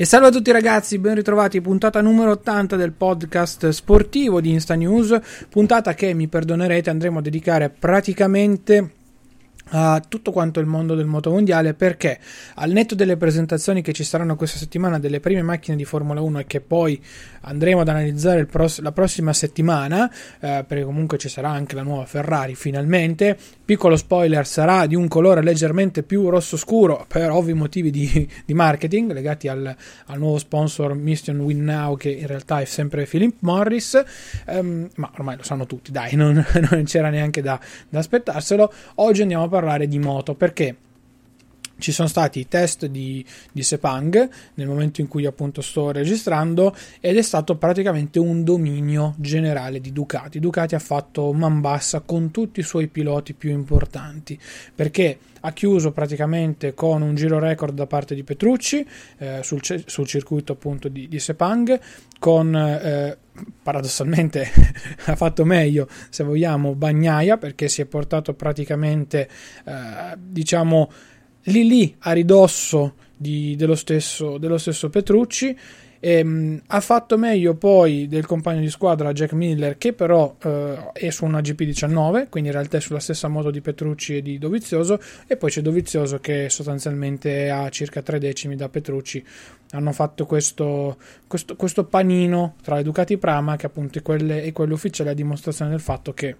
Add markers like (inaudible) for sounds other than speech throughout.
E salve a tutti ragazzi, ben ritrovati, puntata numero 80 del podcast sportivo di Insta News, puntata che mi perdonerete andremo a dedicare praticamente a tutto quanto il mondo del moto mondiale perché al netto delle presentazioni che ci saranno questa settimana delle prime macchine di Formula 1 e che poi andremo ad analizzare pross- la prossima settimana eh, perché comunque ci sarà anche la nuova Ferrari finalmente piccolo spoiler sarà di un colore leggermente più rosso scuro per ovvi motivi di, di marketing legati al, al, nuovo sponsor Mission Win Now che in realtà è sempre Philip Morris. Um, ma ormai lo sanno tutti dai non, (laughs) non c'era neanche da, da aspettarselo. Oggi andiamo a parlare di moto perché ci sono stati i test di, di, Sepang nel momento in cui appunto sto registrando ed è stato praticamente un dominio generale di Ducati. Ducati ha fatto man bassa con tutti i suoi piloti più importanti perché ha chiuso praticamente con un giro record da parte di Petrucci eh, sul, sul, circuito appunto di, di Sepang con eh, paradossalmente (laughs) ha fatto meglio se vogliamo Bagnaia perché si è portato praticamente eh, diciamo lì lì a ridosso di, dello, stesso, dello stesso Petrucci e, mh, ha fatto meglio poi del compagno di squadra Jack Miller, che però eh, è su una GP19, quindi in realtà è sulla stessa moto di Petrucci e di Dovizioso. E poi c'è Dovizioso che sostanzialmente ha circa tre decimi da Petrucci. Hanno fatto questo, questo, questo panino tra Ducati Prama, che appunto quelle, è quello ufficiale a dimostrazione del fatto che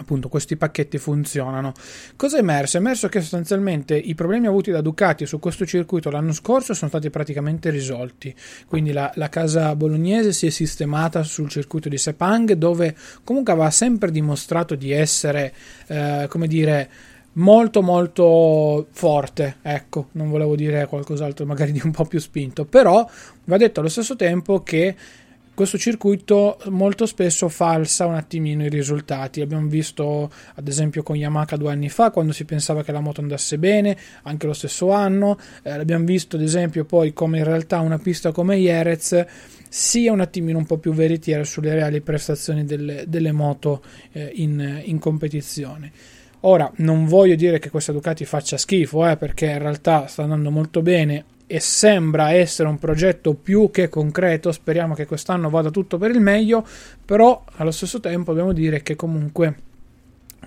appunto questi pacchetti funzionano. Cosa è emerso? È emerso che sostanzialmente i problemi avuti da Ducati su questo circuito l'anno scorso sono stati praticamente risolti. Quindi la, la casa bolognese si è sistemata sul circuito di Sepang, dove comunque aveva sempre dimostrato di essere, eh, come dire, molto molto forte ecco non volevo dire qualcos'altro magari di un po' più spinto però va detto allo stesso tempo che questo circuito molto spesso falsa un attimino i risultati. Abbiamo visto ad esempio con Yamaha due anni fa quando si pensava che la moto andasse bene, anche lo stesso anno. Eh, l'abbiamo visto ad esempio poi come in realtà una pista come Jerez sia un attimino un po' più veritiera sulle reali prestazioni delle, delle moto eh, in, in competizione. Ora, non voglio dire che questa Ducati faccia schifo, eh, perché in realtà sta andando molto bene e sembra essere un progetto più che concreto. Speriamo che quest'anno vada tutto per il meglio, però allo stesso tempo dobbiamo dire che comunque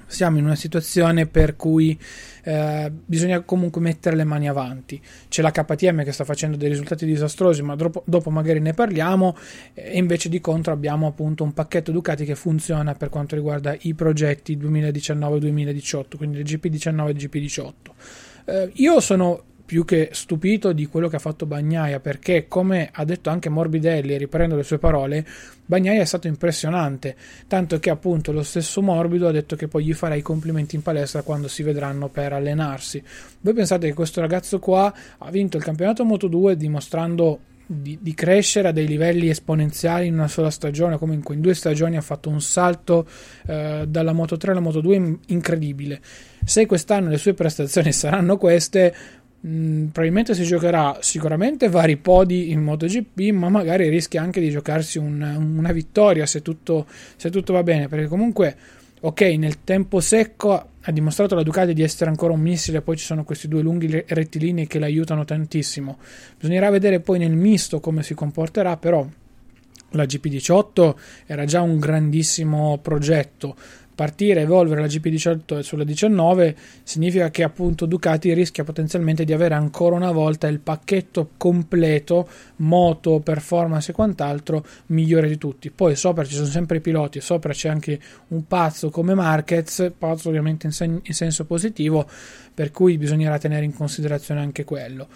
siamo in una situazione per cui eh, bisogna comunque mettere le mani avanti. C'è la KTM che sta facendo dei risultati disastrosi, ma dopo, dopo magari ne parliamo. E invece di contro abbiamo appunto un pacchetto Ducati che funziona per quanto riguarda i progetti 2019-2018, quindi il GP19 e il GP18. Eh, io sono più che stupito di quello che ha fatto Bagnaia perché come ha detto anche Morbidelli riprendo le sue parole Bagnaia è stato impressionante tanto che appunto lo stesso Morbido ha detto che poi gli farà i complimenti in palestra quando si vedranno per allenarsi voi pensate che questo ragazzo qua ha vinto il campionato Moto2 dimostrando di, di, crescere a dei livelli esponenziali in una sola stagione, comunque in due stagioni ha fatto un salto eh, dalla Moto 3 alla Moto 2 incredibile. Se quest'anno le sue prestazioni (laughs) saranno queste, Mm, probabilmente si giocherà sicuramente vari podi in MotoGP, ma magari rischia anche di giocarsi un, una vittoria se tutto, se tutto va bene. Perché comunque, ok, nel tempo secco ha dimostrato la Ducati di essere ancora un missile, poi ci sono questi due lunghi rettilinei che l'aiutano tantissimo. Bisognerà vedere poi nel misto come si comporterà, però la GP18 era già un grandissimo progetto partire, evolvere la GP18 sulla 19 significa che appunto Ducati rischia potenzialmente di avere ancora una volta il pacchetto completo moto, performance e quant'altro migliore di tutti. Poi sopra ci sono sempre i piloti, sopra c'è anche un pazzo come Marquez, pazzo ovviamente in, sen- in senso positivo, per cui bisognerà tenere in considerazione anche quello.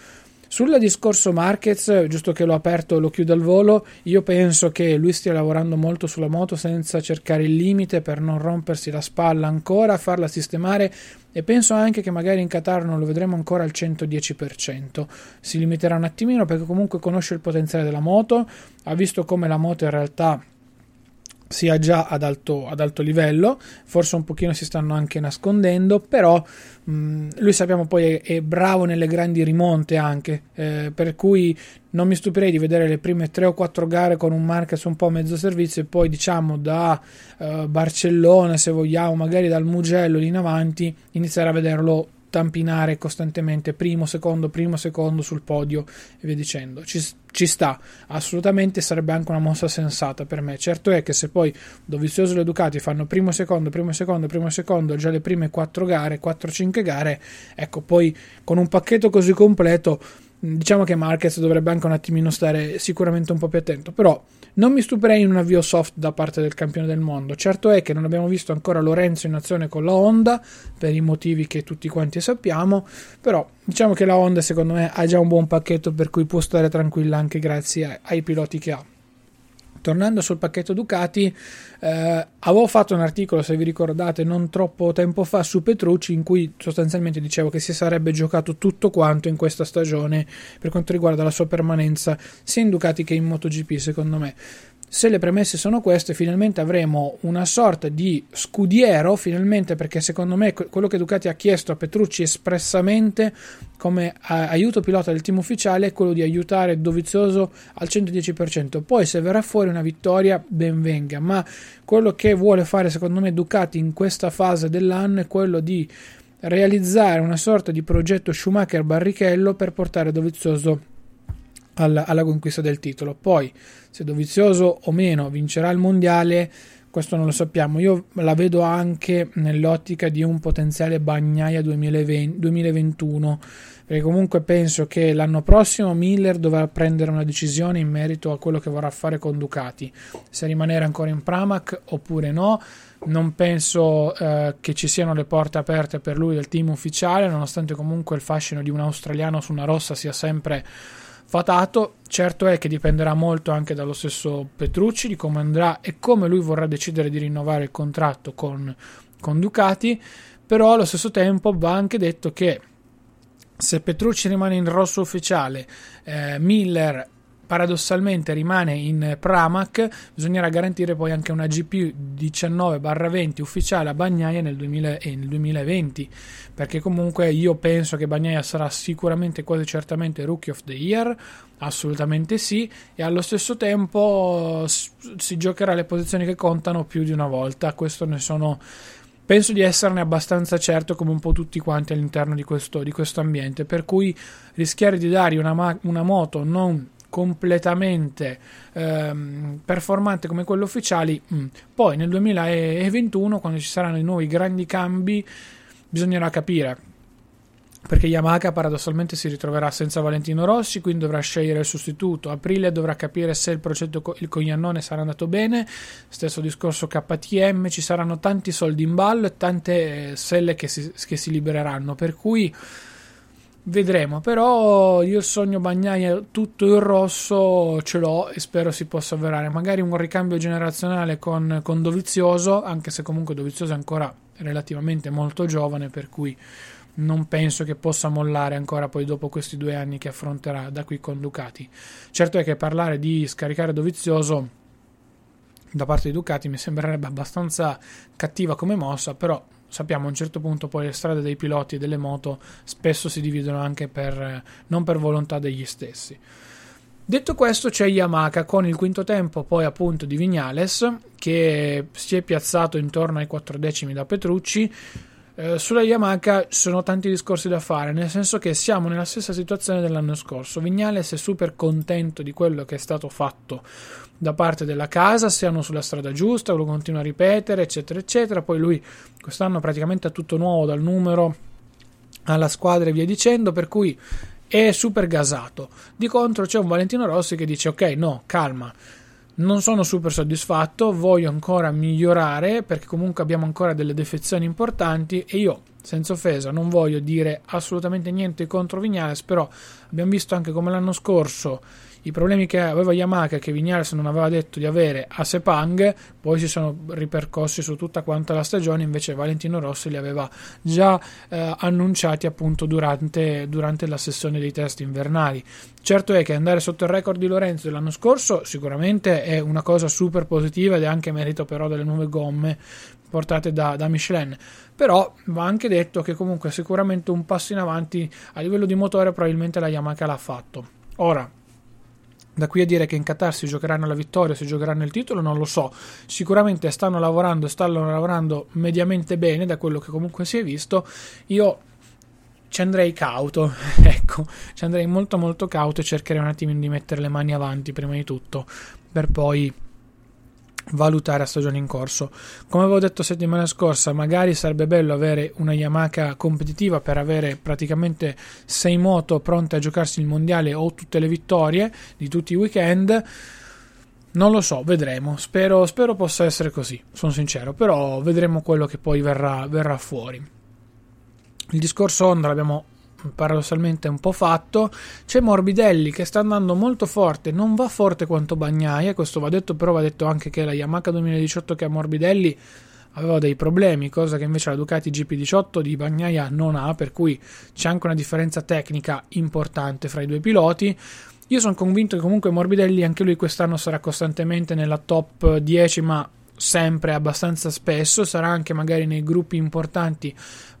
Sul discorso Marquez, giusto che l'ho aperto, lo chiudo al volo, io penso che lui stia lavorando molto sulla moto senza cercare il limite per non rompersi la spalla ancora, farla sistemare e penso anche che magari in Qatar non lo vedremo ancora al 110%. Si limiterà un attimino perché comunque conosce il potenziale della moto, ha visto come la moto in realtà sia già ad alto, ad alto, livello, forse un pochino si stanno anche nascondendo, però mh, lui sappiamo poi è, è, bravo nelle grandi rimonte anche, eh, per cui non mi stupirei di vedere le prime 3 o 4 gare con un Marquez un po' mezzo servizio e poi diciamo da eh, Barcellona se vogliamo, magari dal Mugello lì in avanti, iniziare a vederlo tampinare costantemente primo, secondo, primo, secondo sul podio e via dicendo. Ci, ci, sta, assolutamente sarebbe anche una mossa sensata per me. Certo è che se poi Dovizioso e le Ducati fanno primo, secondo, primo, secondo, primo, secondo già le prime 4 gare, 4-5 gare, ecco, poi con un pacchetto così completo diciamo che Marquez dovrebbe anche un attimino stare sicuramente un po' più attento, però non mi stupirei in un avvio soft da parte del campione del mondo. Certo è che non abbiamo visto ancora Lorenzo in azione con la Honda per i motivi che tutti quanti sappiamo, però diciamo che la Honda secondo me ha già un buon pacchetto per cui può stare tranquilla anche grazie ai piloti che ha tornando sul pacchetto Ducati, eh, avevo fatto un articolo, se vi ricordate, non troppo tempo fa su Petrucci, in cui sostanzialmente dicevo che si sarebbe giocato tutto quanto in questa stagione per quanto riguarda la sua permanenza sia in Ducati che in MotoGP, secondo me. Se le premesse sono queste, finalmente avremo una sorta di scudiero, finalmente perché secondo me quello che Ducati ha chiesto a Petrucci espressamente come aiuto pilota del team ufficiale è quello di aiutare Dovizioso al 110%. Poi se verrà fuori una vittoria, ben venga, ma quello che vuole fare secondo me Ducati in questa fase dell'anno è quello di realizzare una sorta di progetto Schumacher-Barrichello per portare Dovizioso alla, alla conquista del titolo. Poi, se Dovizioso o meno vincerà il mondiale, questo non lo sappiamo. Io la vedo anche nell'ottica di un potenziale Bagnaia 2020, 2021, perché comunque penso che l'anno prossimo Miller dovrà prendere una decisione in merito a quello che vorrà fare con Ducati, se rimanere ancora in Pramac oppure no. Non penso eh, che ci siano le porte aperte per lui del team ufficiale, nonostante comunque il fascino di un australiano su una rossa sia sempre fatato. Certo è che dipenderà molto anche dallo stesso Petrucci, di come andrà e come lui vorrà decidere di rinnovare il contratto con, con Ducati, però allo stesso tempo va anche detto che se Petrucci rimane in rosso ufficiale, eh, Miller paradossalmente rimane in Pramac, bisognerà garantire poi anche una GP 19-20 ufficiale a Bagnaia nel, 2000, eh, nel 2020, perché comunque io penso che Bagnaia sarà sicuramente quasi certamente Rookie of the Year, assolutamente sì, e allo stesso tempo si giocherà le posizioni che contano più di una volta, questo ne sono penso di esserne abbastanza certo come un po' tutti quanti all'interno di questo, di questo ambiente per cui rischiare di dare una, ma- una moto non completamente ehm, performante come quello ufficiali. Mm. Poi nel 2021, quando ci saranno i nuovi grandi cambi, bisognerà capire perché Yamaha paradossalmente si ritroverà senza Valentino Rossi, quindi dovrà scegliere il sostituto. Aprile dovrà capire se il progetto co- il Cognannone sarà andato bene. Stesso discorso KTM, ci saranno tanti soldi in ballo e tante eh, selle che si, che si libereranno. Per cui Vedremo, però io il sogno Bagnaia tutto il rosso ce l'ho e spero si possa avverare. Magari un ricambio generazionale con, con Dovizioso, anche se comunque Dovizioso è ancora relativamente molto giovane, per cui non penso che possa mollare ancora poi dopo questi due anni che affronterà da qui con Ducati. Certo è che parlare di scaricare Dovizioso da parte di Ducati mi sembrerebbe abbastanza cattiva come mossa, però sappiamo a un certo punto poi le strade dei piloti e delle moto spesso si dividono anche per non per volontà degli stessi. Detto questo c'è Yamaha con il quinto tempo poi appunto di Vignales che si è piazzato intorno ai quattro decimi da Petrucci eh, sulla Yamaha sono tanti discorsi da fare, nel senso che siamo nella stessa situazione dell'anno scorso. Vignales è super contento di quello che è stato fatto da parte della casa, siamo sulla strada giusta, lo continua a ripetere, eccetera, eccetera. Poi lui quest'anno praticamente ha tutto nuovo dal numero alla squadra e via dicendo, per cui è super gasato. Di contro c'è un Valentino Rossi che dice ok, no, calma non sono super soddisfatto, voglio ancora migliorare perché comunque abbiamo ancora delle defezioni importanti e io senza offesa non voglio dire assolutamente niente contro Vignales, però abbiamo visto anche come l'anno scorso i problemi che aveva Yamaha che Vignales non aveva detto di avere a Sepang poi si sono ripercossi su tutta quanta la stagione invece Valentino Rossi li aveva già eh, annunciati appunto durante, durante la sessione dei test invernali. Certo è che andare sotto il record di Lorenzo dell'anno scorso sicuramente è una cosa super positiva ed è anche merito però delle nuove gomme portate da, da Michelin. Però va anche detto che comunque sicuramente un passo in avanti a livello di motore probabilmente la Yamaha l'ha fatto. Ora da qui a dire che in Qatar si giocheranno la vittoria, si giocheranno il titolo, non lo so. Sicuramente stanno lavorando, stanno lavorando mediamente bene da quello che comunque si è visto. Io ci andrei cauto, (laughs) ecco, ci andrei molto molto cauto e cercherei un attimino di mettere le mani avanti prima di tutto per poi valutare a stagione in corso. Come avevo detto settimana scorsa, magari sarebbe bello avere una Yamaha competitiva per avere praticamente 6 moto pronte a giocarsi il mondiale o tutte le vittorie di tutti i weekend. Non lo so, vedremo. Spero, spero possa essere così, sono sincero, però vedremo quello che poi verrà, verrà fuori. Il discorso Honda l'abbiamo paradossalmente un po' fatto. C'è Morbidelli che sta andando molto forte, non va forte quanto Bagnaia, questo va detto, però va detto anche che la Yamaha 2018 che ha Morbidelli aveva dei problemi, cosa che invece la Ducati GP18 di Bagnaia non ha, per cui c'è anche una differenza tecnica importante fra i due piloti. Io sono convinto che comunque Morbidelli anche lui quest'anno sarà costantemente nella top 10, ma sempre abbastanza spesso, sarà anche magari nei gruppi importanti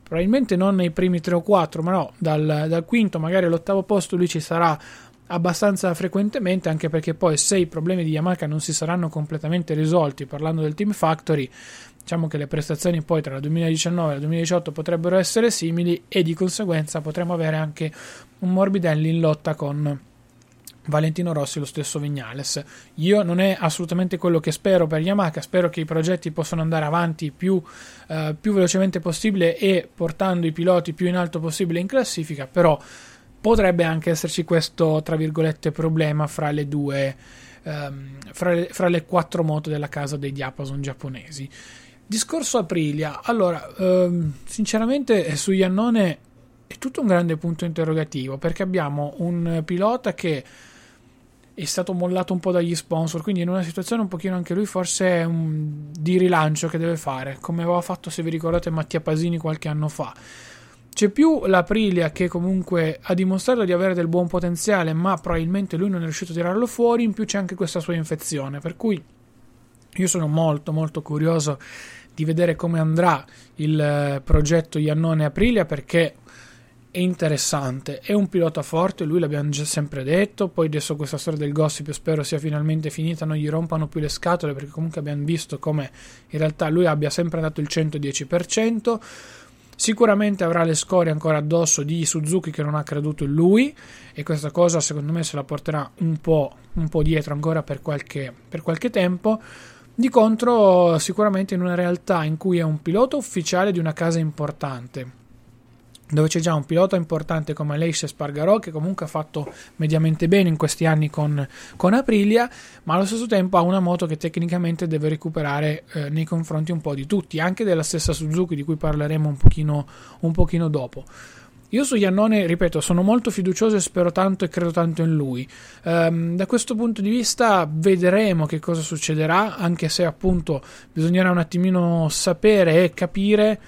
probabilmente non nei primi 3 o 4, ma no, dal, dal quinto magari all'ottavo posto lui ci sarà abbastanza frequentemente, anche perché poi se i problemi di Yamaha non si saranno completamente risolti, parlando del Team Factory, diciamo che le prestazioni poi tra il 2019 e il 2018 potrebbero essere simili e di conseguenza potremo avere anche un Morbidelli in lotta con Valentino Rossi e lo stesso Vignales. Io non è assolutamente quello che spero per Yamaha, spero che i progetti possano andare avanti più, eh, più velocemente possibile e portando i piloti più in alto possibile in classifica, però potrebbe anche esserci questo, tra virgolette, problema fra le due, ehm, fra, le, fra le quattro moto della casa dei diapason giapponesi. Discorso Aprilia, allora, ehm, sinceramente su Iannone è tutto un grande punto interrogativo perché abbiamo un pilota che è stato mollato un po' dagli sponsor, quindi in una situazione un pochino anche lui forse un, di rilancio che deve fare, come aveva fatto se vi ricordate Mattia Pasini qualche anno fa. C'è più l'Aprilia che comunque ha dimostrato di avere del buon potenziale, ma probabilmente lui non è riuscito a tirarlo fuori, in più c'è anche questa sua infezione, per cui io sono molto molto curioso di vedere come andrà il eh, progetto Iannone Aprilia perché è interessante, è un pilota forte, lui l'abbiamo già sempre detto, poi adesso questa storia del gossip spero sia finalmente finita, non gli rompano più le scatole perché comunque abbiamo visto come in realtà lui abbia sempre dato il 110%, sicuramente avrà le scorie ancora addosso di Suzuki che non ha creduto in lui e questa cosa secondo me se la porterà un po', un po dietro ancora per qualche, per qualche tempo. Di contro, sicuramente in una realtà in cui è un pilota ufficiale di una casa importante, dove c'è già un pilota importante come Aleix Spargarò che comunque ha fatto mediamente bene in questi anni con, con, Aprilia ma allo stesso tempo ha una moto che tecnicamente deve recuperare eh, nei confronti un po' di tutti anche della stessa Suzuki di cui parleremo un pochino, un pochino dopo io su Iannone, ripeto, sono molto fiducioso e spero tanto e credo tanto in lui. Um, da questo punto di vista vedremo che cosa succederà, anche se appunto bisognerà un attimino sapere e capire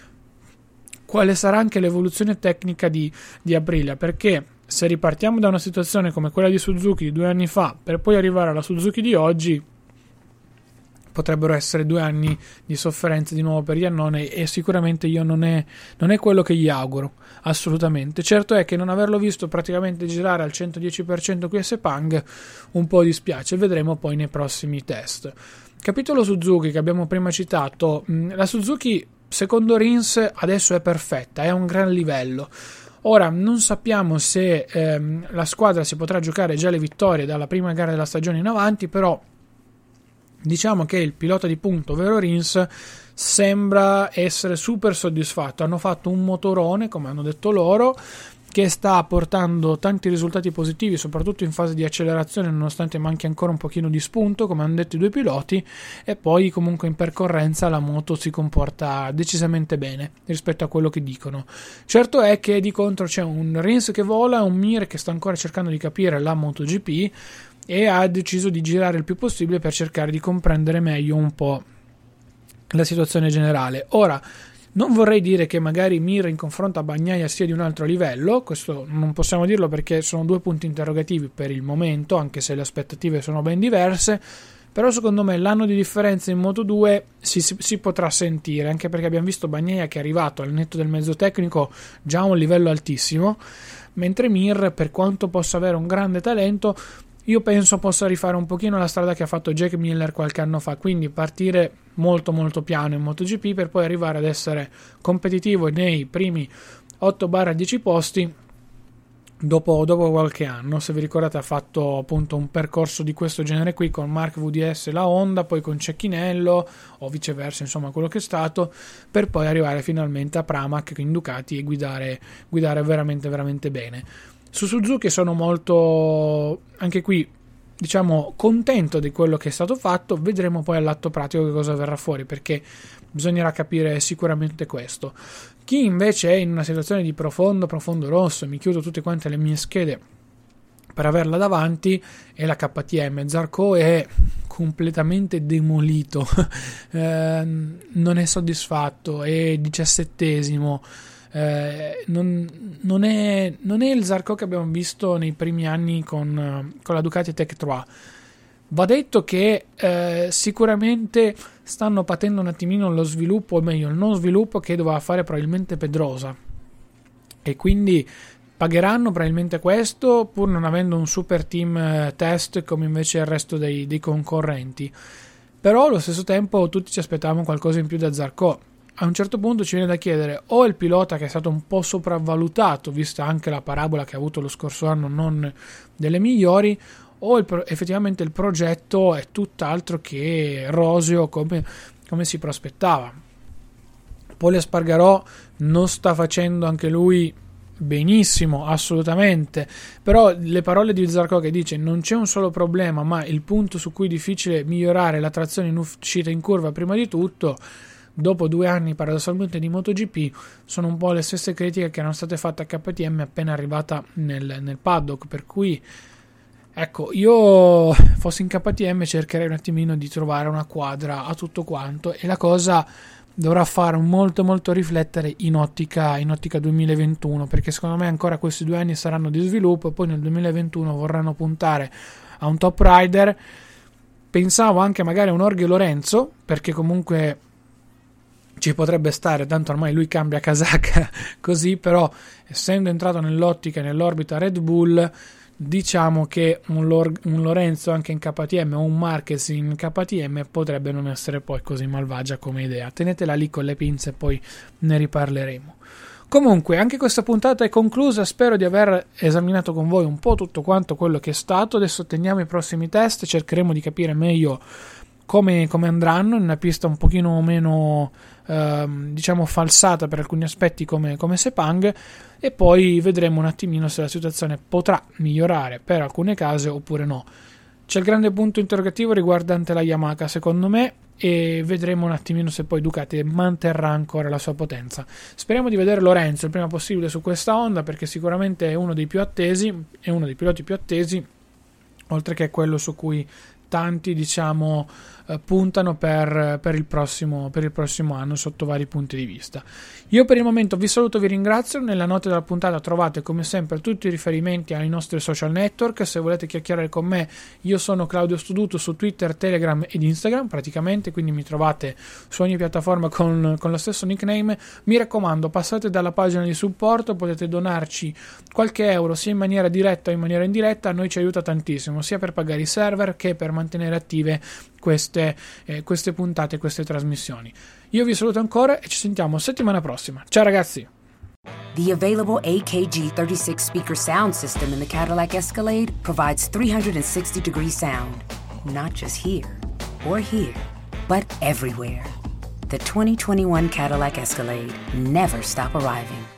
quale sarà anche l'evoluzione tecnica di, di Aprilia, perché se ripartiamo da una situazione come quella di Suzuki di due anni fa per poi arrivare alla Suzuki di oggi, potrebbero essere due anni di sofferenza di nuovo per Iannone e sicuramente io non è, non è, quello che gli auguro, assolutamente. Certo è che non averlo visto praticamente girare al 110% qui a Sepang un po' dispiace, vedremo poi nei prossimi test. Capitolo Suzuki che abbiamo prima citato, la Suzuki secondo Rins adesso è perfetta, è a un gran livello. Ora non sappiamo se ehm, la squadra si potrà giocare già le vittorie dalla prima gara della stagione in avanti, però diciamo che il pilota di punto, ovvero Rins, sembra essere super soddisfatto. Hanno fatto un motorone, come hanno detto loro, che sta portando tanti risultati positivi, soprattutto in fase di accelerazione, nonostante manchi ancora un pochino di spunto, come hanno detto i due piloti, e poi comunque in percorrenza la moto si comporta decisamente bene rispetto a quello che dicono. Certo è che di contro c'è un Rins che vola, un Mir che sta ancora cercando di capire la MotoGP e ha deciso di girare il più possibile per cercare di comprendere meglio un po' la situazione generale. Ora, non vorrei dire che magari Mir in confronto a Bagnaia sia di un altro livello, questo non possiamo dirlo perché sono due punti interrogativi per il momento, anche se le aspettative sono ben diverse. Però secondo me l'anno di differenza in Moto 2 si, si, si, potrà sentire, anche perché abbiamo visto Bagnaia che è arrivato al netto del mezzo tecnico già a un livello altissimo, mentre Mir, per quanto possa avere un grande talento, io penso possa rifare un pochino la strada che ha fatto Jack Miller qualche anno fa, quindi partire molto molto piano in MotoGP per poi arrivare ad essere competitivo nei primi 8-10 posti dopo, dopo, qualche anno. Se vi ricordate ha fatto appunto un percorso di questo genere qui con Mark VDS e la Honda, poi con Cecchinello o viceversa, insomma quello che è stato, per poi arrivare finalmente a Pramac in Ducati e guidare, guidare veramente veramente bene. Su Suzuki sono molto anche qui diciamo contento di quello che è stato fatto. Vedremo poi all'atto pratico che cosa verrà fuori perché bisognerà capire sicuramente questo. Chi invece è in una situazione di profondo profondo rosso mi chiudo tutte quante le mie schede per averla davanti è la KTM Zarco è completamente demolito. (laughs) Eh, non è soddisfatto è diciassettesimo eh, non, non, è, non, è, il Zarco che abbiamo visto nei primi anni con, con la Ducati Tech 3. Va detto che eh, sicuramente stanno patendo un attimino lo sviluppo, o meglio, il non sviluppo che doveva fare probabilmente Pedrosa. E quindi pagheranno probabilmente questo pur non avendo un super team eh, test come invece il resto dei, dei concorrenti. Però allo stesso tempo tutti ci aspettavamo qualcosa in più da Zarco a un certo punto ci viene da chiedere o il pilota che è stato un po' sopravvalutato, vista anche la parabola che ha avuto lo scorso anno non delle migliori, o il, effettivamente il progetto è tutt'altro che roseo come, come si prospettava. Pole Spargarò non sta facendo anche lui benissimo, assolutamente. Però le parole di Zarco che dice non c'è un solo problema, ma il punto su cui è difficile migliorare la trazione in uscita in curva prima di tutto dopo due anni paradossalmente di MotoGP sono un po' le stesse critiche che erano state fatte a KTM appena arrivata nel, nel paddock per cui ecco io fossi in KTM cercherei un attimino di trovare una quadra a tutto quanto e la cosa dovrà fare molto molto riflettere in ottica, in ottica 2021 perché secondo me ancora questi due anni saranno di sviluppo e poi nel 2021 vorranno puntare a un top rider. Pensavo anche magari a un Orghe Lorenzo perché comunque ci potrebbe stare, tanto ormai lui cambia casacca (laughs) così, però essendo entrato nell'ottica, nell'orbita Red Bull, diciamo che un, Lor- un, Lorenzo anche in KTM o un Marquez in KTM potrebbe non essere poi così malvagia come idea. Tenetela lì con le pinze e poi ne riparleremo. Comunque, anche questa puntata è conclusa. Spero di aver esaminato con voi un po' tutto quanto quello che è stato. Adesso teniamo i prossimi test, cercheremo di capire meglio come, come andranno in una pista un pochino meno Ehm, diciamo falsata per alcuni aspetti come, come Sepang e poi vedremo un attimino se la situazione potrà migliorare per alcune case oppure no. C'è il grande punto interrogativo riguardante la Yamaha secondo me e vedremo un attimino se poi Ducati manterrà ancora la sua potenza. Speriamo di vedere Lorenzo il prima possibile su questa onda perché sicuramente è uno dei più attesi, è uno dei piloti più attesi, oltre che quello su cui tanti diciamo eh, puntano per, per, il prossimo, per il prossimo anno sotto vari punti di vista. Io per il momento vi saluto, vi ringrazio. Nella nota della puntata trovate come sempre tutti i riferimenti ai nostri social network. Se volete chiacchierare con me, io sono Claudio Studuto su Twitter, Telegram ed Instagram praticamente, quindi mi trovate su ogni piattaforma con, con lo stesso nickname. Mi raccomando, passate dalla pagina di supporto, potete donarci qualche euro sia in maniera diretta o in maniera indiretta, a noi ci aiuta tantissimo, sia per pagare i server che per mantenere attive queste, eh, queste puntate, queste trasmissioni. Io vi saluto ancora e ci sentiamo settimana prossima. Ciao ragazzi! The available AKG 36 speaker sound system in the Cadillac Escalade provides 360 degree sound, not just here or here, but everywhere. The 2021 Cadillac Escalade never stop arriving.